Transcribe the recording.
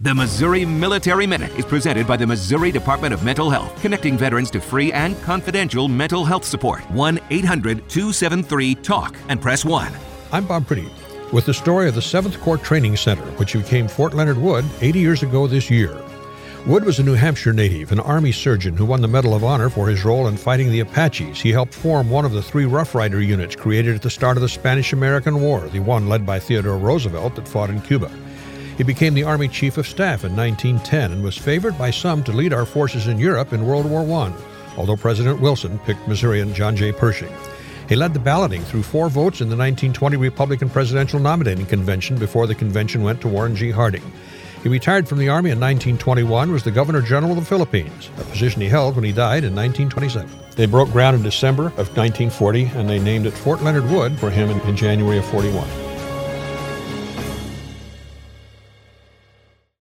The Missouri Military Minute is presented by the Missouri Department of Mental Health, connecting veterans to free and confidential mental health support. 1 800 273 TALK and press 1. I'm Bob Priddy with the story of the 7th Corps Training Center, which became Fort Leonard Wood 80 years ago this year. Wood was a New Hampshire native, an Army surgeon who won the Medal of Honor for his role in fighting the Apaches. He helped form one of the three Rough Rider units created at the start of the Spanish American War, the one led by Theodore Roosevelt that fought in Cuba. He became the Army Chief of Staff in 1910 and was favored by some to lead our forces in Europe in World War I, although President Wilson picked Missourian John J. Pershing. He led the balloting through four votes in the 1920 Republican Presidential Nominating Convention before the convention went to Warren G. Harding. He retired from the Army in 1921 was the Governor General of the Philippines, a position he held when he died in 1927. They broke ground in December of 1940 and they named it Fort Leonard Wood for him in, in January of 41.